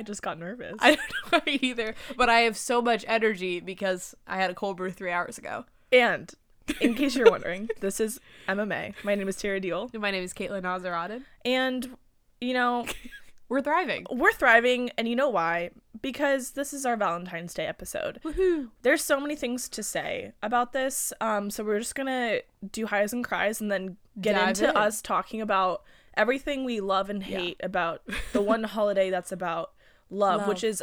I just got nervous. I don't know why either, but I have so much energy because I had a cold brew three hours ago. and in case you're wondering, this is MMA. My name is Terra Deal. My name is Caitlin Nazaraden. And, you know, We're thriving. we're thriving. And you know why? Because this is our Valentine's Day episode. Woohoo! There's so many things to say about this. Um, so we're just going to do highs and cries and then get Dive into in. us talking about everything we love and Yeah. hate about the one holiday that's about love, Love. which is.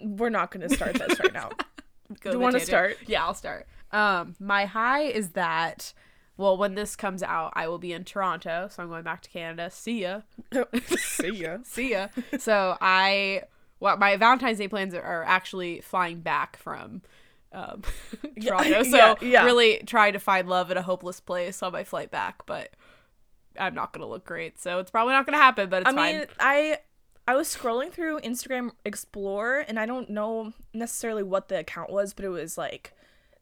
We're not going to start this right now. Go Do you wanna start? Yeah, I'll start. Um, my high is that. Well, when this comes out, I will be in Toronto, so I'm going back to Canada. See ya. See ya. See ya. so I, well, my Valentine's Day plans are, actually flying back from um, Toronto. So yeah, yeah. really trying to find love in a hopeless place on my flight back, but I'm not gonna look great, so it's probably not gonna happen. But it's I fine. mean, I I was scrolling through Instagram Explore and I don't know necessarily what the account was, but it was like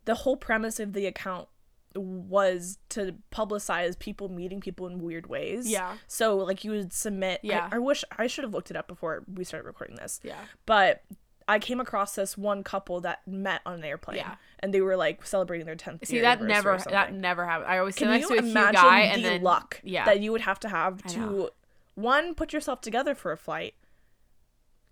the whole premise of the account was to publicize people meeting people in weird ways. Yeah. So like you would submit. Yeah. I, I wish I should have looked it up before we started recording this. yeah. But I came across this one couple that met on an airplane. Yeah. And they were like celebrating their tenth. See that never that never happened. I always sit Can next you to a cute imagine guy the and then luck yeah. that you would have to have I to know. One put yourself together for a flight?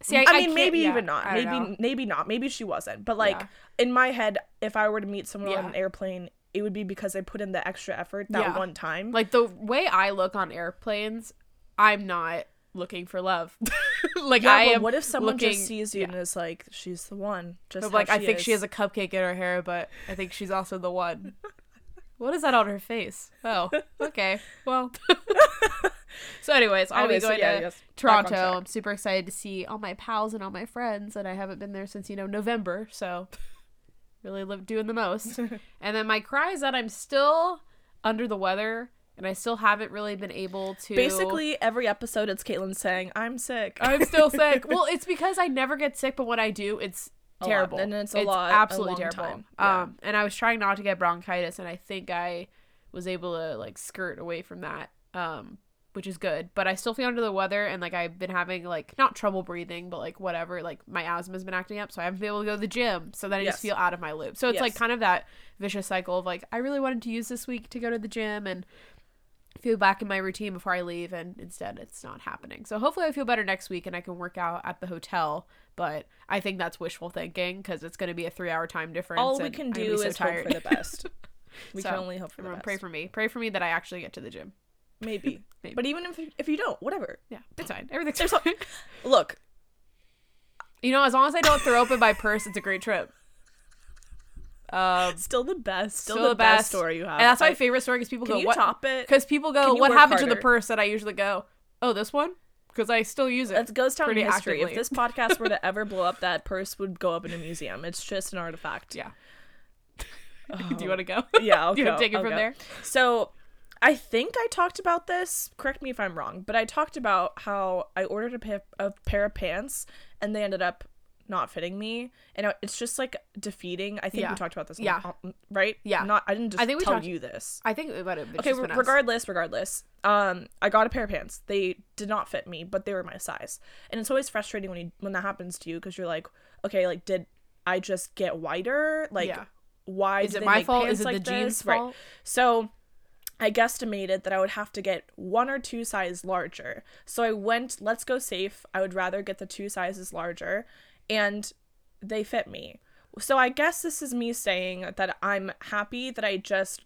See, I, I, mean, can't- maybe yeah, even not. I Maybe know. maybe not. Maybe she wasn't. But like Yeah. in my head, if I were to meet someone on an airplane, it would be because I put in the extra effort that Yeah. one time. like the way I look on airplanes, I'm not looking for love. like yeah, I am. what if someone looking- just sees you and is like, "She's the one"? Just like I think she has a cupcake in her hair, but I think she's also the one. what is that on her face? Oh, okay. Well. so, anyways, I'll Anyways, be so going yeah, to yes, Toronto. I'm super excited to see all my pals and all my friends, and I haven't been there since you know November. So, really live doing the most. and then my cry is that I'm still under the weather, and I still haven't really been able to. Basically, every episode, it's Caitlin saying, "I'm sick." I'm still sick. Well, it's because I never get sick, but when I do, it's terrible. and it's a lot- a absolutely terrible. time. Yeah. Um, and I was trying not to get bronchitis, and I think I was able to like skirt away from that. Um, which is good, but I still feel under the weather, and like I've been having like not trouble breathing, but like whatever, like my asthma's been acting up, so I haven't been able to go to the gym. So then I Yes. just feel out of my loop. So it's like kind of that vicious cycle of like I really wanted to use this week to go to the gym and feel back in my routine before I leave, and instead it's not happening. So hopefully I feel better next week and I can work out at the hotel. But I think that's wishful thinking because it's going to be a three-hour time difference. All we can do so is hope for the best. We So, can only hope for the best. pray for me. Pray for me that I actually get to the gym. Maybe. Maybe. But even if if you don't, whatever. Yeah, it's fine. Everything's There's fine. Look, you know, as long as I don't throw open my purse, it's a great trip. Um, still the best. Still, still the, best, story you have. And that's my favorite story because people Can go, you "What?" top it? Because people go, "What happened to the purse?" That I usually go, "Oh, this one," because I still use it. Goes down in pretty history. actively. If this podcast were to ever blow up, that purse would go up in a museum. It's just an artifact. yeah. Do you want to go? Yeah, I'll you go. take it I'll from go. there? So, I think I talked about this. Correct me if I'm wrong, but I talked about how I ordered a pair, a pair of pants and they ended up not fitting me, and it's just like defeating. I think Yeah. we talked about this. Yeah. on- right. Yeah. Not. I didn't just I think we tell talked- you this. I think we talked about it. Okay, re- regardless, regardless. Um, I got a pair of pants. They did not fit me, but they were my size. And it's always frustrating when you when that happens to you because you're like, okay, like did I just get wider? Like, Yeah. why Is did it my fault? pants Is it like the jeans this? Right. fault? So I guesstimated that I would have to get one or two sizes larger. So I went, let's go safe. I would rather get the two sizes larger, and they fit me. So I guess this is me saying that I'm happy that I just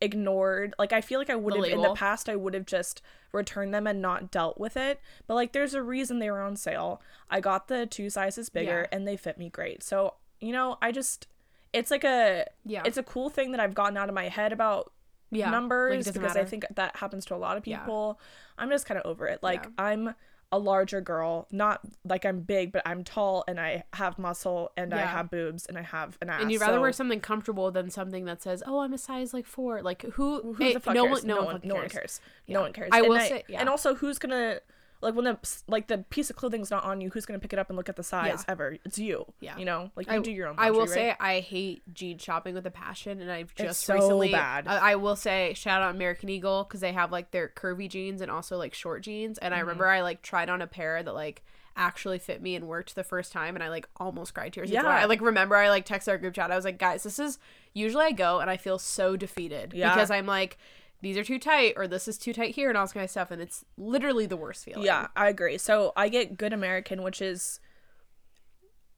ignored like I feel like I would have in the past I would have just returned them and not dealt with it. But like there's a reason they were on sale. I got the two sizes bigger Yeah. and they fit me great. So, you know, I just it's like a Yeah. it's a cool thing that I've gotten out of my head about yeah. numbers doesn't because I think that happens to a lot of Yeah. people. I'm just kind of over it. Like Yeah. I'm a larger girl, not like I'm big, but I'm tall and I have muscle and I have boobs and I have an ass. and you'd rather so wear something comfortable than something that says, "Oh, I'm a size like four. Like who? who the fuck no cares? one, no, one, one, fucking no one cares. cares. Yeah. No one cares. I and will say- yeah. and also who's gonna like when the like the piece of clothing's not on you, who's gonna pick it up and look at the size Yeah. ever? It's you. Yeah. You know, like you I, do your own. I will laundry, say? I hate jean shopping with a passion, and I've just so recently. bad. I, I will say shout out American Eagle because they have like their curvy jeans and also like short jeans, and I Mm-hmm. remember I like tried on a pair that like actually fit me and worked the first time and I like almost cried tears Yeah. I like remember I like texted our group chat. I was like, guys, this is usually I go and I feel so defeated Yeah. because I'm like, these are too tight or this is too tight here and all this kind of stuff and it's literally the worst feeling. Yeah, I agree. So I get Good American, which is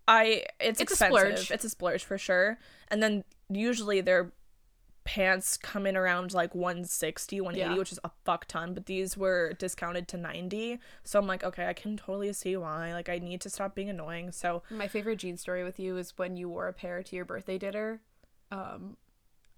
I it's, It's a expensive. splurge. It's a splurge for sure. And then usually their pants come in around like 160, 180, Yeah. which is a fuck ton, but these were discounted to 90. So I'm like, okay, I can totally see why. Like I need to stop being annoying. So My favorite jean story with you is when you wore a pair to your birthday dinner. Um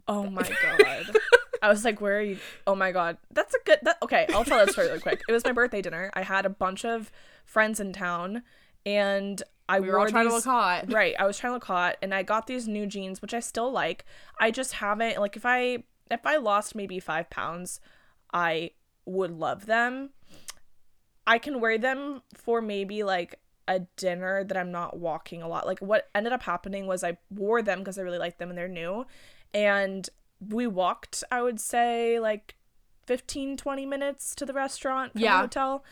Oh my god. I was like, where are you? Oh my god. That's a good that okay, I'll tell that story really quick. It was my birthday dinner. I had a bunch of friends in town and I we were all trying to these- look hot. Right. I was trying to look hot and I got these new jeans, which I still like. I just haven't like if I if I lost maybe five pounds, I would love them. I can wear them for maybe like a dinner that I'm not walking a lot. Like what ended up happening was I wore them because I really liked them and they're new. And we walked, I would say like 15 20 minutes to the restaurant from Yeah. the hotel.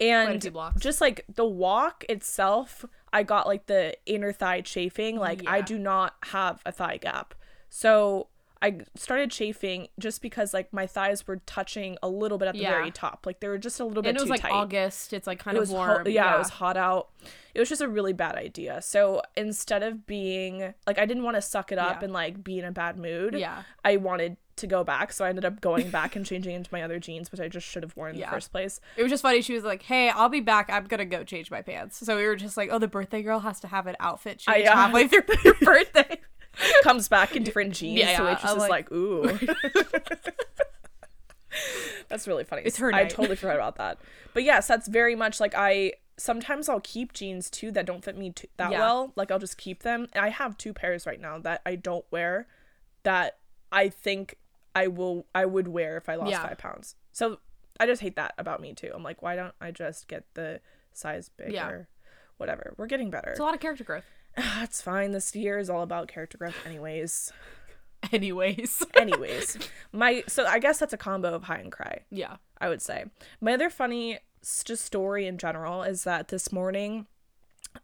And just like the walk itself, I got like the inner thigh chafing. Like I do not have a thigh gap. So I started chafing just because like my thighs were touching a little bit at the Yeah. very top. Like they were just a little bit And it was like tight. August. It's like kind it of was ho- warm. yeah, it was hot out. It was just a really bad idea. So instead of being like I didn't want to suck it up Yeah. and like be in a bad mood. Yeah. I wanted to go back, so I ended up going back and changing into my other jeans, which I just should have worn in Yeah. the first place. It was just funny. She was like, "Hey, I'll be back. I'm gonna go change my pants." So we were just like, "Oh, the birthday girl has to have an outfit change I, uh, halfway through your birthday." Comes back in different jeans, Yeah, so yeah, waitress I'm is like- like, ooh. That's really funny. It's her I totally forgot about that. But yes, that's very much like I sometimes I'll keep jeans too that don't fit me too, that Yeah. well. Like I'll just keep them. I have two pairs right now that I don't wear that I think I will I would wear if I lost Yeah. 5 pounds. So I just hate that about me too. I'm like, why don't I just get the size bigger? Yeah. Whatever. We're getting better. It's a lot of character growth. it's fine. This year is all about character growth anyways. Anyways. anyways my so i guess that's a combo of high and cry yeah. i would say my other funny just story in general is that this morning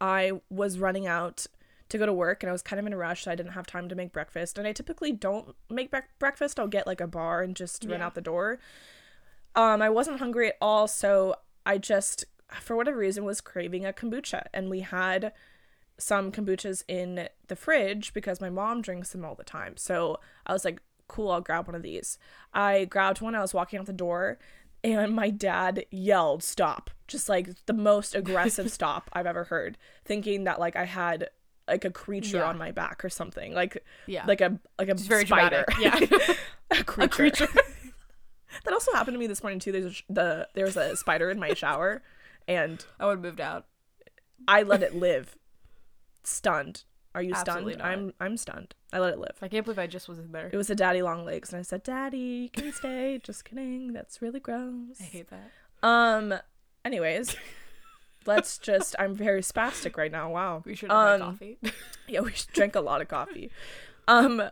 i was running out to go to work and i was kind of in a rush so i didn't have time to make breakfast and i typically don't make bre- breakfast i'll get like a bar and just run out the door um i wasn't hungry at all so i just for whatever reason was craving a kombucha and we had some kombuchas in the fridge because my mom drinks them all the time. So I was like, cool, I'll grab one of these. I grabbed one, I was walking out the door, and my dad yelled, stop. Just like the most aggressive stop I've ever heard, thinking that like I had like a creature Yeah. on my back or something. Like Yeah. like a like a very spider. dramatic. Yeah. a creature. a creature. that also happened to me this morning too. There's a, sh- the there was a spider in my shower and I would have moved out. I let it live. Stunned. Are you Absolutely stunned? not. I'm I'm stunned. I let it live. I can't believe I just was in there. It was a daddy long legs, and I said, "Daddy, you can stay." Just kidding. That's really gross. I hate that. Um. Anyways, let's just. I'm very spastic right now. Wow. We should have had Um, coffee. Yeah, we should drink a lot of coffee. Um.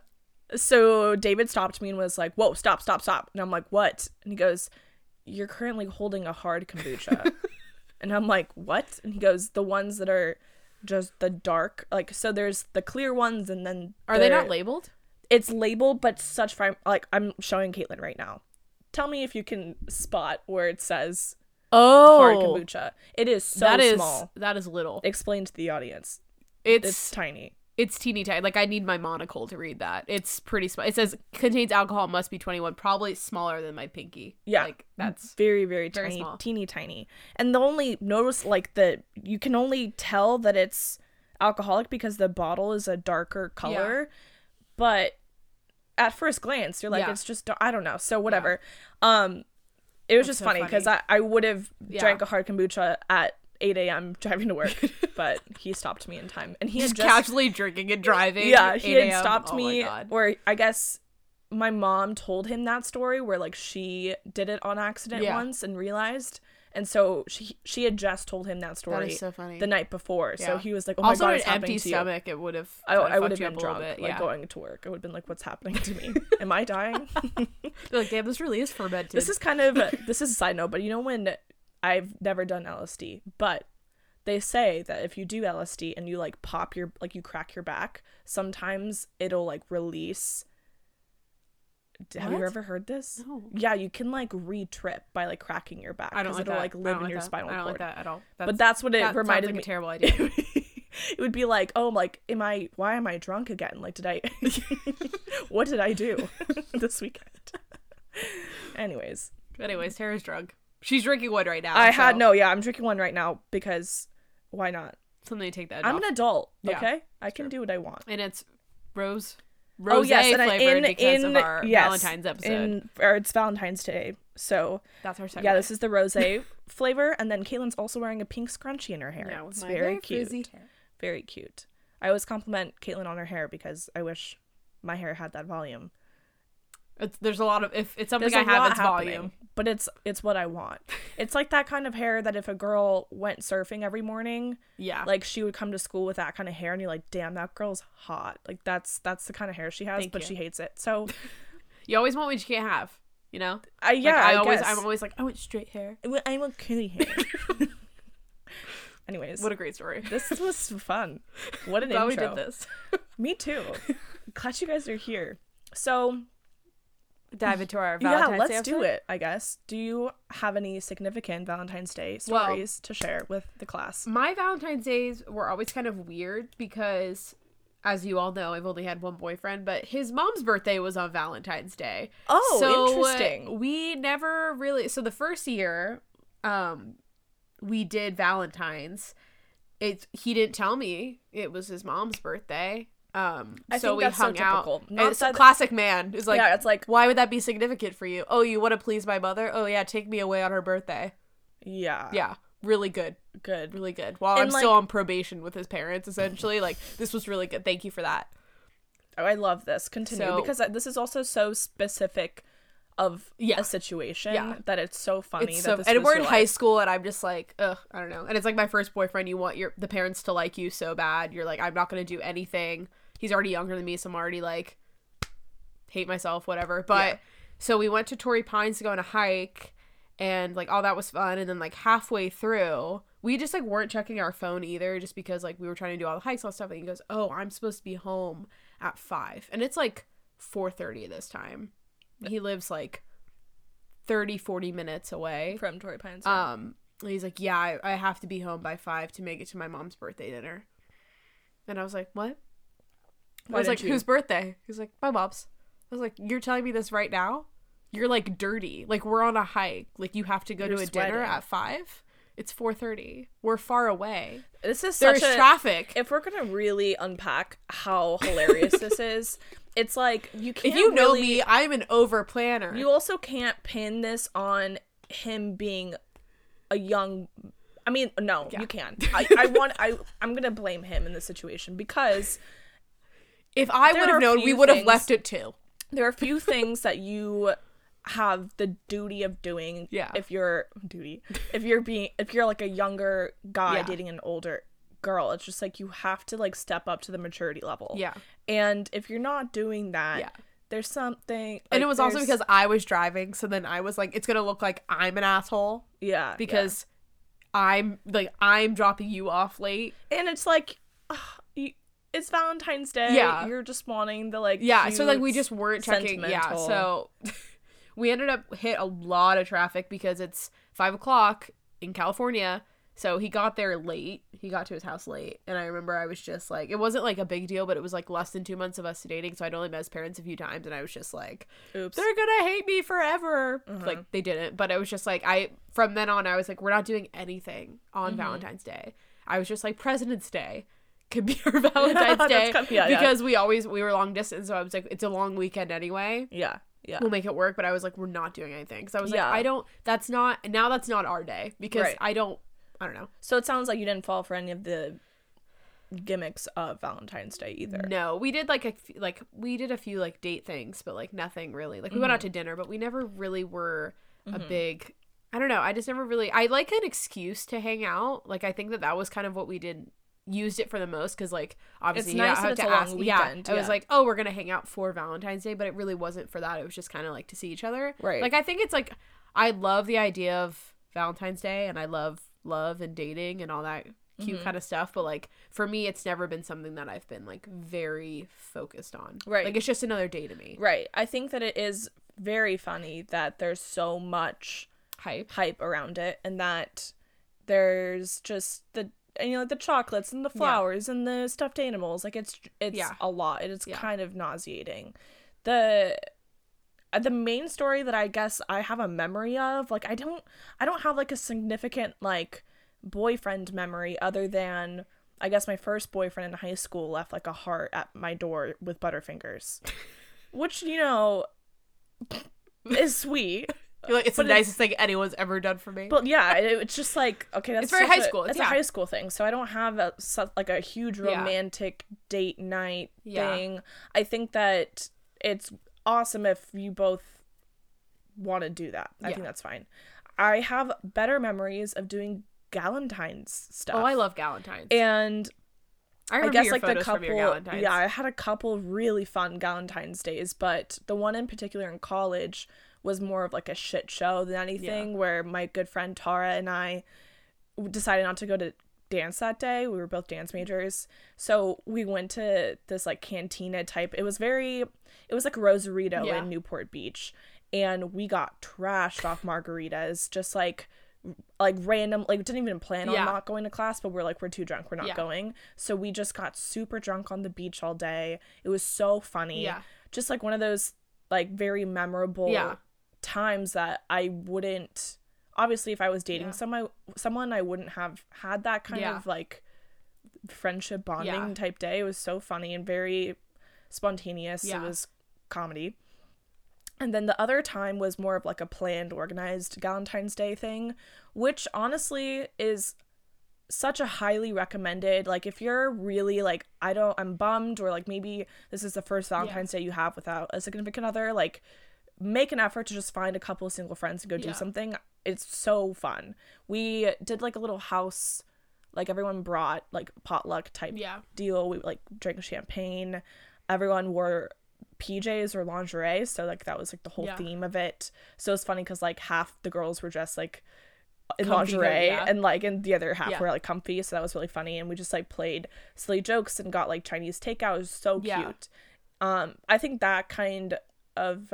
So David stopped me and was like, "Whoa, stop, stop, stop!" And I'm like, "What?" And he goes, "You're currently holding a hard kombucha." and I'm like, "What?" And he goes, "The ones that are." Just the dark, like so. There's the clear ones, and then Are they not labeled? it's labeled but such fine like i'm showing caitlin right now tell me if you can spot where it says Oh, hard kombucha it is so that is small that is little. explain to the audience It's it's tiny it's teeny tiny. Like I need my monocle to read that. It's pretty small. It says contains alcohol, must be twenty one. Probably smaller than my pinky. Yeah. like that's very very, Very tiny small. teeny tiny and the only notice like the you can only tell that it's alcoholic because the bottle is a darker color yeah. but at first glance you're like Yeah. it's just i don't know so whatever um it was That's just so funny because. I, I would have Yeah. drank a hard kombucha at 8 a.m driving to work but he stopped me in time and he had just, just casually drinking and driving. yeah he 8 had stopped Oh me or i guess my mom told him that story where like she did it on accident Yeah. once and realized and so she she had just told him that That story is so funny. the night before so he was like oh my also, god it's an empty happening to you stomach, it would have. I, I would have been up a little drunk, bit. like going to work. I would have been like, "What's happening to me? Am I dying?" They're like, damn, this really is fermented. this is kind of this is a side note, but you know when I've never done LSD, but they say that if you do LSD and you like pop your like you crack your back, sometimes it'll like release. Have you ever heard this? No. Yeah, you can like re-trip by like cracking your back I don't like it'll that. like live in like your that. spinal I don't cord. like that at all. but that's what it that reminded like me. a terrible idea. it would be like, oh, like, am I? Why am I drunk again? Like, did I? what did I do this weekend? Anyways, Anyways, Terra's drunk. She's drinking one right now. I had no. Yeah, I'm drinking one right now because why not? something to take that. I'm off. an adult. Yeah, Okay, I can do what I want. and it's rose. rose oh Rose yes, and I- flavored in because in of our yes, Valentine's episode. in or it's Valentine's Day, so That's our second. yeah, this is the rose flavor, and then Caitlin's also wearing a pink scrunchie in her hair. Yeah, it's very cute. Very cute. I always compliment Caitlin on her hair because I wish my hair had that volume. It's, there's a lot of if it's something There's I have, it's volume. but it's it's what I want. It's like that kind of hair that if a girl went surfing every morning, Yeah, like she would come to school with that kind of hair, and you're like, damn, that girl's hot. Like that's that's the kind of hair she has, Thank but you. she hates it. So you always want what you can't have. You know. I yeah, Like, I, I, always guess. I'm always like I want straight hair. I want- I want curly hair. Anyways, What a great story. this was fun. What an Glad we intro. did this. Me too. Glad you guys are here. So Dive into our Valentine's yeah, let's Day do it. I guess. Do you have any significant Valentine's Day Well- stories to share with the class? My Valentine's days were always kind of weird because, as you all know, I've only had one boyfriend, but his mom's birthday was on Valentine's Day. Oh, so, uh, interesting. we never really. So the first year, um, we did Valentine's. It he didn't tell me it was his mom's birthday. Um, I so think we that's so hung out. Not it's a classic man. Is like, yeah, it's like why would that be significant for you? Oh, you want to please my mother? Oh yeah, take me away on her birthday. yeah, Yeah, really good good. really good. While And, I'm still on probation with his parents, essentially, like this was really good. Thank you for that. Oh, I love this. Continue So- because this is also so specific of Yeah. a situation Yeah. that it's so funny It's that so, this and we're in your high school, and I'm just like, ugh, I don't know. And it's like my first boyfriend. You want your the parents to like you so bad. You're like, I'm not gonna do anything. He's already younger than me, so I'm already like, hate myself, whatever. But Yeah. so we went to Torrey Pines to go on a hike, and like all that was fun. And then like halfway through, we just like weren't checking our phone either, just because like we were trying to do all the hikes, all stuff. And he goes, "Oh, I'm supposed to be home at five. and it's like 4:30 this time. He lives like 30, 40 minutes away. from Torrey Pines. yeah. Um, he's like, "Yeah, I, I have to be home by five to make it to my mom's birthday dinner." And I was like, "What?" Why I was like, you? "Whose birthday?" He's like, "My mom's." I was like, "You're telling me this right now? You're like dirty. Like we're on a hike. Like you have to go You're to a dinner at five. It's four thirty. We're far away. this is There's such a traffic. if we're gonna really unpack how hilarious this is, it's like you can't. if you know really- me, I'm an over planner. you also can't pin this on him being a young. I mean, no, Yeah. you can't. I, I want. I I'm gonna blame him in this situation because if I would have known, we would have left it too. there are a few things that you have the duty of doing Yeah. if you're duty if you're being if you're like a younger guy Yeah. dating an older girl it's just like you have to like step up to the maturity level Yeah. and if you're not doing that Yeah. there's something and it like, was also because I was driving, so then I was like, it's gonna look like I'm an asshole yeah because I'm like I'm dropping you off late. and it's like ugh, it's valentine's day Yeah. you're just wanting the like Yeah, so like we just weren't checking. Yeah, so we ended up hit a lot of traffic because it's five o'clock in California. So he got there late. He got to his house late, and I remember I was just like, it wasn't like a big deal, but it was like less than two months of us dating. So I'd only met his parents a few times, and I was just like, oops they're gonna hate me forever. Mhm. Like they didn't, but it was just like I from then on I was like, we're not doing anything on Mhm. Valentine's Day. I was just like President's Day could be our Valentine's Day kind of- yeah, yeah. because we always we were long distance, so I was like, it's a long weekend anyway. yeah yeah We'll make it work, but I was like, we're not doing anything because I was Yeah. like, I don't. That's not now. That's not our day because Right. I don't. I don't know. so it sounds like you didn't fall for any of the gimmicks of valentine's day either No, we did like a f- like we did a few like date things, but like nothing really. Like we went out Mm-hmm. to dinner, but we never really were a big. I don't know. I just never really. I like an excuse to hang out. Like I think that that was kind of what we did. Used it for the most because like obviously It's you nice don't have it's to a long ask. weekend, Yeah, I was like, oh, we're gonna hang out for Valentine's Day, but it really wasn't for that. It was just kind of like to see each other. Right. Like I think it's like I love the idea of Valentine's Day, and I love love and dating and all that cute Mm-hmm. kind of stuff. But like for me, it's never been something that I've been like very focused on. Right. Like it's just another day to me. Right. I think that it is very funny that there's so much Hype. hype around it and that there's just the and, you know like the chocolates and the flowers and the stuffed animals like it's it's Yeah. a lot it's Yeah. kind of nauseating the uh, the main story that i guess i have a memory of like i don't i don't have like a significant like boyfriend memory other than i guess my first boyfriend in high school left like a heart at my door with butterfingers which you know is sweet You're like, it's the But it's- nicest thing anyone's ever done for me. but yeah, it, it's just like okay, that's It's very high a- school, It's yeah. a high school thing, so I don't have a like a huge Yeah. romantic date night Yeah. thing. I think that it's awesome if you both want to do that. I Yeah. think that's fine. I have better memories of doing Galentine's stuff. oh, I love Galentine's. and I I guess like the couple, yeah, I had a couple really fun Galentine's days, but the one in particular in college was more of like a shit show than anything. Where my good friend Tara and I decided not to go to dance that day. We were both dance mm-hmm. majors, so we went to this like cantina type. It was very, it was like Rosarito Yeah. in Newport Beach, and we got trashed off margaritas, just like like random like didn't even plan on Yeah. not going to class but we're like we're too drunk we're not Yeah. going so we just got super drunk on the beach all day it was so funny Yeah. just like one of those like very memorable Yeah. Times that i wouldn't obviously if i was dating Yeah. someone someone i wouldn't have had that kind Yeah. of like friendship bonding Yeah. type day it was so funny and very spontaneous Yeah. it was comedy and then the other time was more of like a planned, organized Valentine's Day thing, which honestly is such a highly recommended. Like, if you're really like, I don't, I'm bummed, or like maybe this is the first Valentine's Day you have without a significant other, like, make an effort to just find a couple of single friends and go do Yeah. something. It's so fun. We did like a little house, like, everyone brought like potluck type Yeah. deal. We like drank champagne. Everyone wore PJs or lingerie, so like that was like the whole Yeah. theme of it. So it's funny because like half the girls were dressed like in Comfy, lingerie, yeah. and like and the other half Yeah. were like comfy. So that was really funny, and we just like played silly jokes and got like Chinese takeout. It was so Yeah. cute. Um, I think that kind of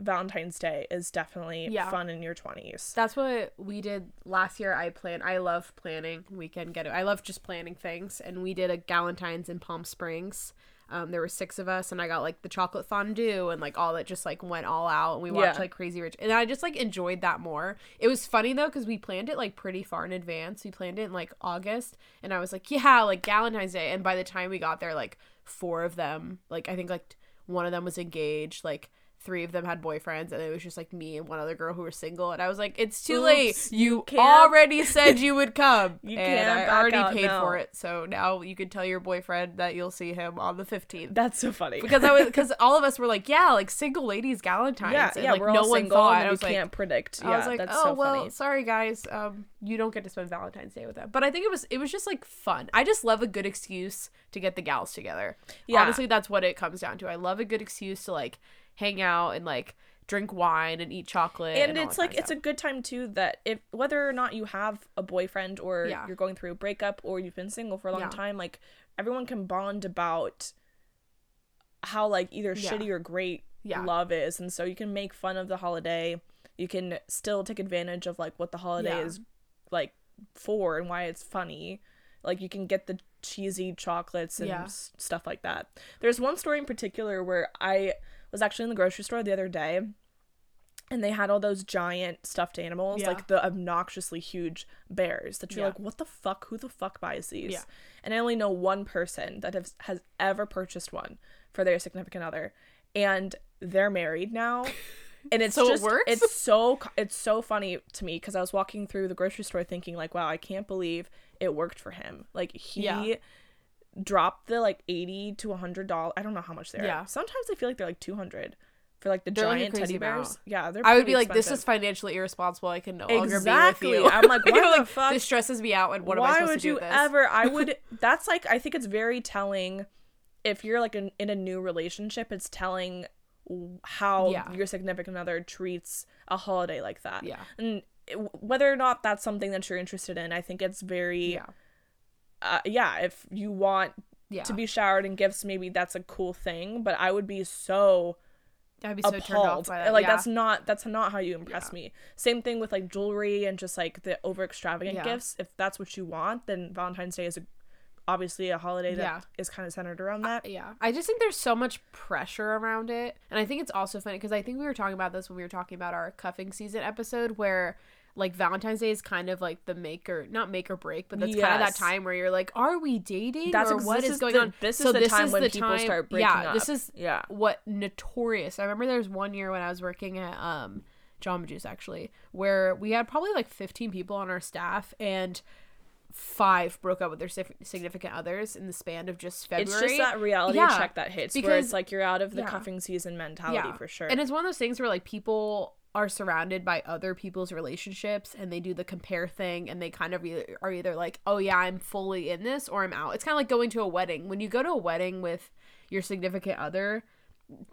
Valentine's Day is definitely Yeah. fun in your twenties. That's what we did last year. I plan. I love planning weekend get. I love just planning things, and we did a Galentine's in Palm Springs. Um, there were six of us, and I got like the chocolate fondue and like all that just like went all out. And we watched Yeah. like Crazy Rich, and I just like enjoyed that more. It was funny though because we planned it like pretty far in advance. We planned it in like August, and I was like, yeah, like Galentine's Day. And by the time we got there, like four of them, like I think like one of them was engaged, like three of them had boyfriends, and it was just like me and one other girl who were single. And I was like, it's too late. Oops, You already said you would come, You and can't I already out paid now. for it. So now you can tell your boyfriend that you'll see him on the fifteenth. That's so funny Because I was, because all of us were like, yeah, like single ladies Galentine's. yeah, and, yeah, like we're no all one single thought. and I was like, can't predict. Yeah, I was like, oh so well, funny. sorry guys, um, you don't get to spend Valentine's Day with them. But I think it was it was just like fun. I just love a good excuse to get the gals together. Yeah. honestly, that's what it comes down to. I love a good excuse to like hang out and like drink wine and eat chocolate. and all it's like it's a good time too that if whether or not you have a boyfriend or Yeah. you're going through a breakup or you've been single for a long Yeah. time like everyone can bond about how like either Yeah. shitty or great love is and so you can make fun of the holiday you can still take advantage of like what the holiday is like for and why it's funny like you can get the cheesy chocolates and s- stuff like that there's one story in particular where i was actually in the grocery store the other day and they had all those giant stuffed animals Yeah. like the obnoxiously huge bears that you're Yeah. like what the fuck who the fuck buys these Yeah. and i only know one person that has, has ever purchased one for their significant other and they're married now and it's So it just works? it's so it's so funny to me because i was walking through the grocery store thinking like wow i can't believe it worked for him like he Dropped the like 80 to 100 dollars i don't know how much they're Yeah. sometimes i feel like they're like 200 for like the They're, giant crazy teddy bears amount. yeah they're I would be like, this is financially irresponsible. I can no longer Exactly. be with you. I'm like, You're the like, fuck- This stresses me out. And what am I supposed would to do you ever i would that's like i think it's very telling if you're like in, in a new relationship it's telling how Yeah. your significant other treats a holiday like that Yeah. and whether or not that's something that you're interested in i think it's very Yeah. Uh, yeah, if you want Yeah. to be showered in gifts, maybe that's a cool thing. But I would be so I'd be so turned off appalled. by that. Like yeah. that's not that's not how you impress Yeah. me. Same thing with like jewelry and just like the over extravagant Yeah. gifts. If that's what you want, then Valentine's Day is a, obviously a holiday that is kind of centered around that. Yeah. I just think there's so much pressure around it. And I think it's also funny because I think we were talking about this when we were talking about our cuffing season episode where like Valentine's Day is kind of like the make or not make or break, but that's kind of that time where you're like, are we dating That's or what is, is going the- on? this is the time when the people time- start breaking Yeah, this is Yeah. what notorious. I remember there was one year when I was working at um Jamba Juice actually, where we had probably like 15 people on our staff and five broke up with their significant others in the span of just February. It's just that reality Yeah, check that hits where it's like you're out of the yeah. cuffing season mentality for sure. And it's one of those things where like people are surrounded by other people's relationships and they do the compare thing and they kind of either, are either like, "Oh yeah, I'm fully in this" or I'm out. It's kind of like going to a wedding. When you go to a wedding with your significant other,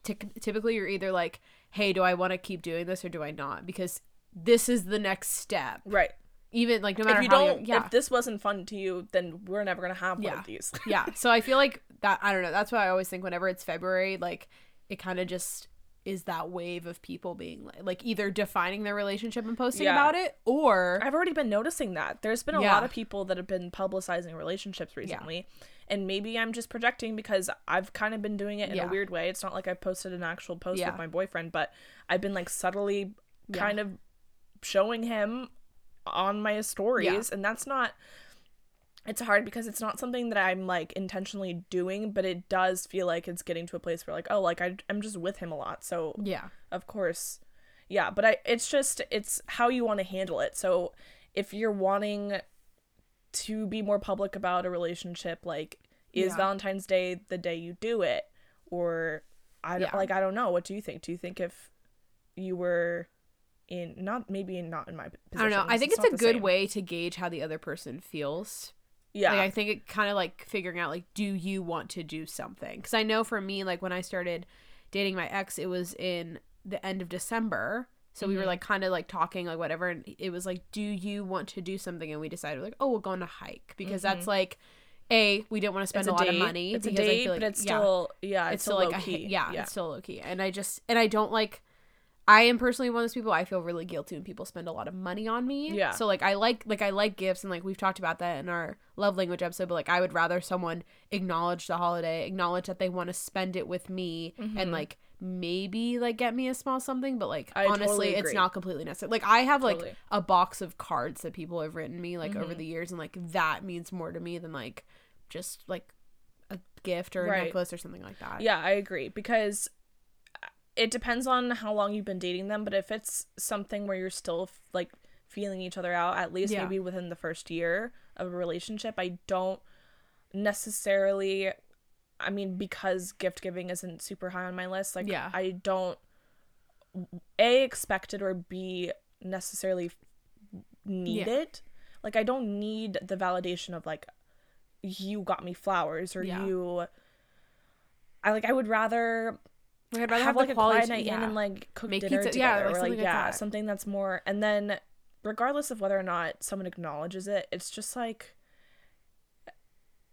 ty- typically you're either like, "Hey, do I want to keep doing this or do I not?" Because this is the next step. right. Even like no matter If you don't, yeah. if this wasn't fun to you, then we're never gonna have one Yeah. of these. yeah. So I feel like that I don't know. That's why I always think whenever it's February, like it kind of just is that wave of people being like, like either defining their relationship and posting Yeah. about it, or I've already been noticing that. There's been a Yeah. lot of people that have been publicizing relationships recently. And maybe I'm just projecting because I've kind of been doing it in Yeah. a weird way. It's not like I posted an actual post Yeah. with my boyfriend, but I've been like subtly Yeah. kind of showing him on my stories. And that's not it's hard because it's not something that I'm like intentionally doing, but it does feel like it's getting to a place where like, oh, like I, I'm just with him a lot. So yeah, of course yeah but i it's just it's how you want to handle it so if you're wanting to be more public about a relationship like is Yeah. valentine's day the day you do it or i don't Yeah. like i don't know what do you think do you think if you were in not maybe not in my position I don't know. I think it's, not a good same. way to gauge how the other person feels. Yeah Like I think it kind of like figuring out like, do you want to do something? Because I know for me, like when I started dating my ex, it was in the end of December. So we were Mhm. like kind of like talking like whatever, and it was like, do you want to do something? And we decided like, oh, we'll go on a hike because that's like, a we didn't want to spend Mm-hmm. it's a, lot of money. it's a because date feel but it's yeah still yeah, it's still still low like a, key yeah, yeah it's still low key. And I just and I don't like I am personally one of those people I feel really guilty when people spend a lot of money on me. Yeah. So like I like like I like gifts and like we've talked about that in our love language episode, but like I would rather someone acknowledge the holiday, acknowledge that they want to spend it with me and like maybe like get me a small something, but like Mm-hmm. I honestly totally it's not completely necessary. Like I have like Totally. a box of cards that people have written me like over Mhm. the years and like that means more to me than like just like a gift or a necklace or something like that. Yeah, I agree because it depends on how long you've been dating them, but if it's something where you're still like feeling each other out at least Yeah. maybe within the first year of a relationship, I don't necessarily I mean because gift giving isn't super high on my list, like Yeah. I don't a expect it or b necessarily need Yeah. it. Like I don't need the validation of like you got me flowers or Yeah. you I like I would rather Like, I'd rather have, the like a quality quiet night yeah. in and like cook Make dinner pizza- yeah, together like or like like yeah that. something that's more and then regardless of whether or not someone acknowledges it it's just like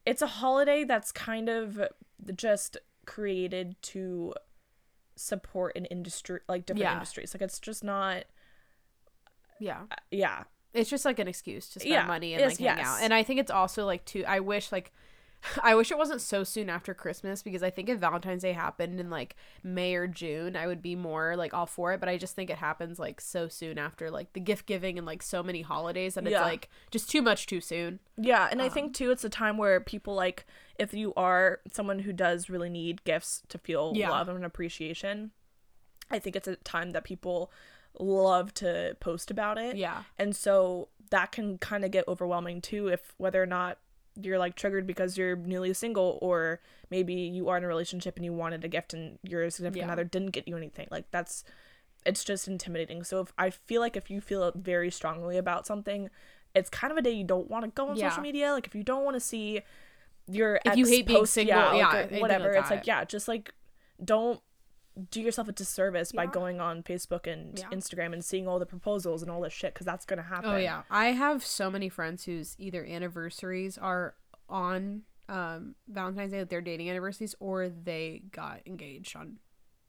it's a holiday that's kind of just created to support an industry like different Yeah. industries like it's just not yeah. Uh, yeah It's just like an excuse to spend Yeah, money and yes, like hang yes. out. And I think it's also like too I wish like I wish it wasn't so soon after Christmas because I think if Valentine's Day happened in like May or June, I would be more like all for it. But I just think it happens like so soon after like the gift giving and like so many holidays that it's like just too much too soon. Yeah, and I Um, think too it's a time where people like if you are someone who does really need gifts to feel Yeah. love and appreciation, I think it's a time that people love to post about it. Yeah. And so that can kind of get overwhelming too if whether or not you're like triggered because you're newly single or maybe you are in a relationship and you wanted a gift and your significant Yeah. other didn't get you anything. Like that's it's just intimidating. So if I feel like if you feel very strongly about something, it's kind of a day you don't want to go on Yeah. social media. Like if you don't want to see your If you ex hate being post- single, yeah, yeah, anything whatever. like it's like yeah, just like don't do yourself a disservice by going on Facebook and Yeah. Instagram and seeing all the proposals and all this shit because that's gonna happen. Oh yeah, I have so many friends whose either anniversaries are on um Valentine's Day, like their dating anniversaries, or they got engaged on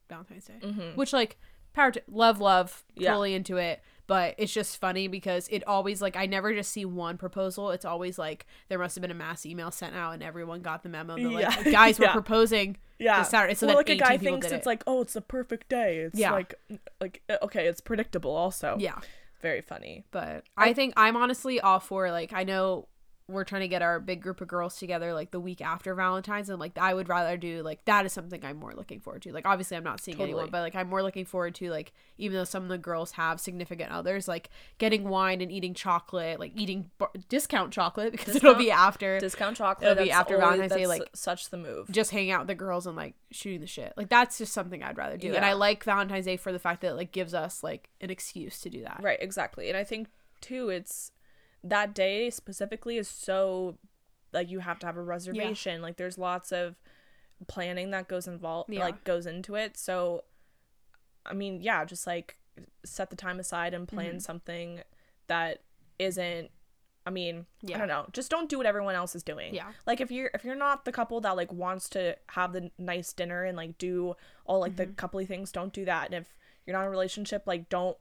Valentine's Day. Mhm. Which like power to love, love, Yeah. totally into it. But it's just funny because it always like I never just see one proposal. It's always like there must have been a mass email sent out and everyone got the memo. Yeah. like, guys, we're Yeah. proposing Yeah. this Saturday. So well, like a guy thinks it's it. like, oh, it's the perfect day. It's Yeah. like, like uh, okay, it's predictable. Also, yeah. very funny. But I think I'm honestly all for like I know we're trying to get our big group of girls together like the week after Valentine's and like I would rather do like that is something I'm more looking forward to. Like obviously I'm not seeing anyone, but like I'm more looking forward to like even though some of the girls have significant others, like getting wine and eating chocolate, like eating bar- discount chocolate because it'll be after Discount chocolate. It'll be after always- Valentine's Day, like- such the move. just hanging out with the girls and like shooting the shit. Like that's just something I'd rather do. And I like Valentine's Day for the fact that it like gives us like an excuse to do that. Right, exactly. And I think too it's that day specifically is so like you have to have a reservation. Like there's lots of planning that goes involved Yeah. like goes into it. So I mean, yeah, just like set the time aside and plan Mm-hmm. something that isn't I mean, Yeah. I don't know. Just don't do what everyone else is doing. Yeah. Like if you're if you're not the couple that like wants to have the nice dinner and like do all like Mm-hmm. the coupley things, don't do that. And if you're not in a relationship, like don't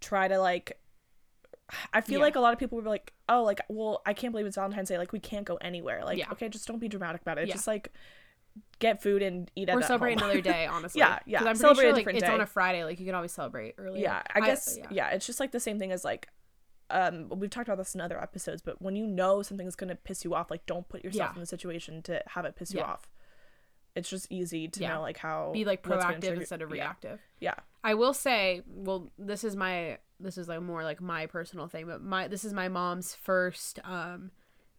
try to like I feel Yeah. like a lot of people were like, "Oh, like, well, I can't believe it's Valentine's Day. Like, we can't go anywhere. Like, Yeah. okay, just don't be dramatic about it. Yeah. Just like get food and eat at Or celebrate another day, honestly. Yeah, yeah. I'm Celebrate pretty a sure like different it's on a Friday. Like you can always celebrate earlier. yeah, I guess yeah. yeah. it's just like the same thing as like um we've talked about this in other episodes, but when you know something's gonna piss you off, like don't put yourself in the situation to have it piss you off. It's just easy to know like how Be like proactive instead of reactive. Yeah. I will say, well, this is my this is like more like my personal thing, but my this is my mom's first um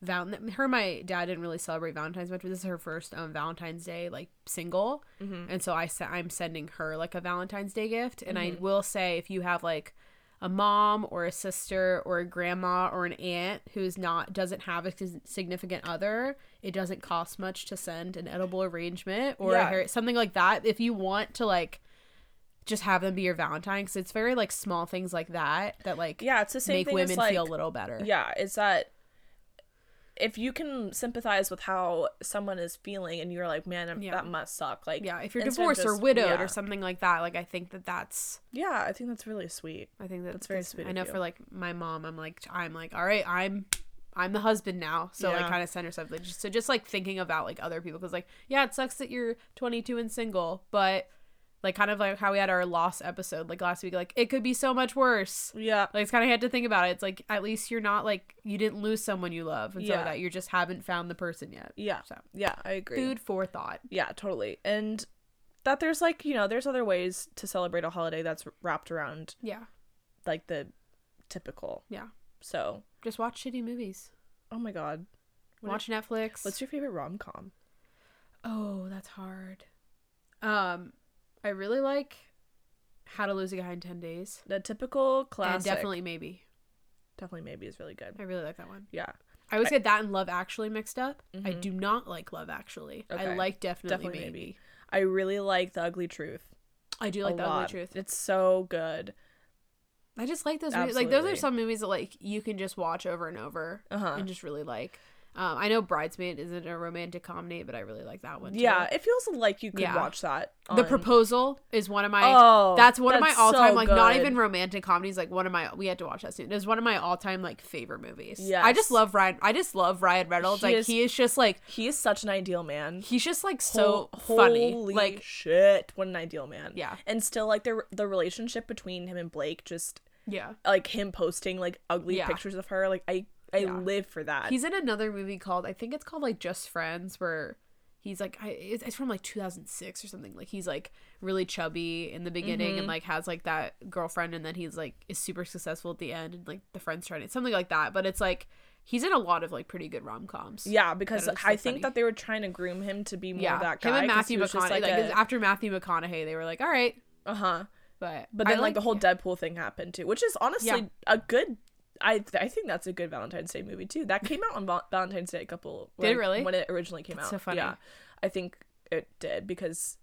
Valentine. her and my dad didn't really celebrate Valentine's much, but this is her first um Valentine's Day like single, Mm-hmm. and so I sa- I'm sending her like a Valentine's Day gift, and Mm-hmm. I will say if you have like a mom or a sister or a grandma or an aunt who's not doesn't have a significant other it doesn't cost much to send an edible arrangement or a Yeah. hair, something like that if you want to like just have them be your valentine because it's very like small things like that that like Yeah, it's the same make thing women as, like, feel a little better Yeah, it's that if you can sympathize with how someone is feeling and you're like, man, Yeah. that must suck. Like, yeah if you're divorced or widowed yeah. or something like that like i think that that's Yeah, I think that's really sweet. i think that That's very sweet i know you. for like my mom i'm like i'm like all right i'm I'm the husband now, so like Yeah. kind of send her stuff. Like, so just like thinking about like other people, because like yeah, it sucks that you're 22 and single, but like kind of like how we had our loss episode like last week, like it could be so much worse. Yeah. Like it's kind of had to think about it. It's like at least you're not like you didn't lose someone you love, and so Yeah. that you just haven't found the person yet. Yeah. So Yeah, I agree. food for thought. Yeah, totally. And that there's like, you know, there's other ways to celebrate a holiday that's wrapped around Yeah, like the typical. yeah. So, Just watch shitty movies. oh my god. What watch Netflix. What's your favorite rom-com? Oh, that's hard. Um, I really like How to Lose a Guy in Ten Days, The typical and classic. definitely maybe. definitely maybe is really good. I really like that one. Yeah. I always get that and Love Actually mixed up. I Mhm. do not like Love Actually. I like definitely, Definitely maybe. maybe. I really like The Ugly Truth. I do like The Ugly. Truth. It's so good. I just like those movies. Like those are some movies that like you can just watch over and over Uh-huh. and just really like. Um, I know Bridesmaid isn't a romantic comedy, but I really like that one. too. Yeah, it feels like you could Yeah. watch that. The Proposal is one of my. Oh, that's one of my all-time so like not even romantic comedies. Like one of my we had to watch that soon. It's one of my all-time like favorite movies. Yeah, I just love Ryan. I just love Ryan Reynolds. He like is- he is just like He is such an ideal man. he's just like so Hol- funny. Holy Like shit, what an ideal man. Yeah. And still like the the relationship between him and Blake just yeah. like him posting like ugly Yeah. pictures of her like I I Yeah. live for that. He's in another movie called I think it's called like Just Friends where he's like I, it's from like 2006 or something. Like he's like really chubby in the beginning Mm-hmm. and like has like that girlfriend and then he's like is super successful at the end and like the friends trying to something like that. But it's like he's in a lot of like pretty good rom coms. yeah, because That is so I think funny. that they were trying to groom him to be more yeah. that guy. Him and Matthew he was just, McConaughey. Like, like, a- after Matthew McConaughey, they were like, all right, uh-huh. but But I then like, the whole yeah. Deadpool thing happened too, which is honestly Yeah. a good. I I think that's a good Valentine's Day movie too. That came out on Val- Valentine's Day a couple. Did like, really? when it originally came That's out? so funny. Yeah, I think it did because,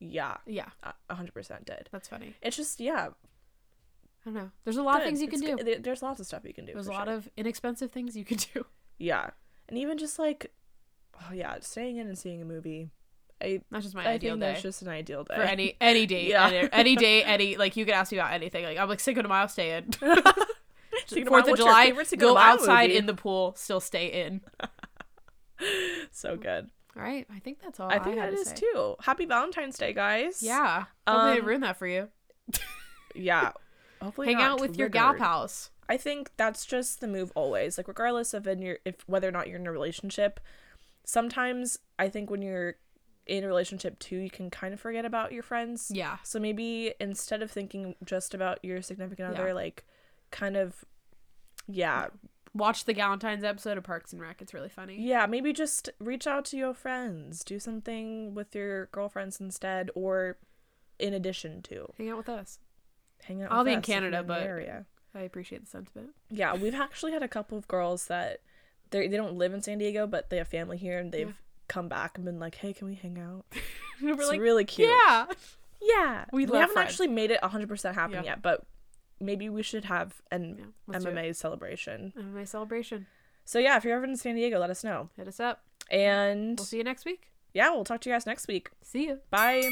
yeah, yeah, a hundred percent did. that's funny. It's just yeah, I don't know. There's a lot of things you It's can do. good. There- There's lots of stuff you can do. There's a lot sure. of inexpensive things you can do. yeah, and even just like, oh yeah, staying in and seeing a movie. I That's just my I ideal think day. that's just an ideal day for any any date, Yeah. any, any day, any like you could ask me about anything. Like I'm like Cinco de Mayo, stay in. Fourth of July, go outside movie? in the pool, still stay in. so good. All right, I think that's all. I think had that to is say. too. Happy Valentine's Day, guys. Yeah, hopefully I Um, ruined that for you. Yeah. Hopefully Hang out with your gal triggered. pals. I think that's just the move always. Like regardless of in your if whether or not you're in a relationship, sometimes I think when you're in a relationship too, you can kind of forget about your friends. Yeah, So maybe instead of thinking just about your significant Yeah. other, like kind of yeah, watch the Galentine's episode of Parks and Rec. It's really funny. yeah, maybe just reach out to your friends, do something with your girlfriends instead or in addition to Hang out with us. hang out I'll with be in Canada, the but- area. I appreciate the sentiment. Yeah, we've actually had a couple of girls that they they don't live in San Diego, but they have family here, and they've Yeah. come back and been like, "Hey, can we hang out?" It's like, really cute. yeah. yeah. We We, haven't friends. actually made it hundred percent happen Yeah. yet, but maybe we should have an yeah, MMA celebration. MMA celebration. So yeah, if you're ever in San Diego, let us know. Hit us up. And we'll see you next week. Yeah, we'll talk to you guys next week. See you. Bye.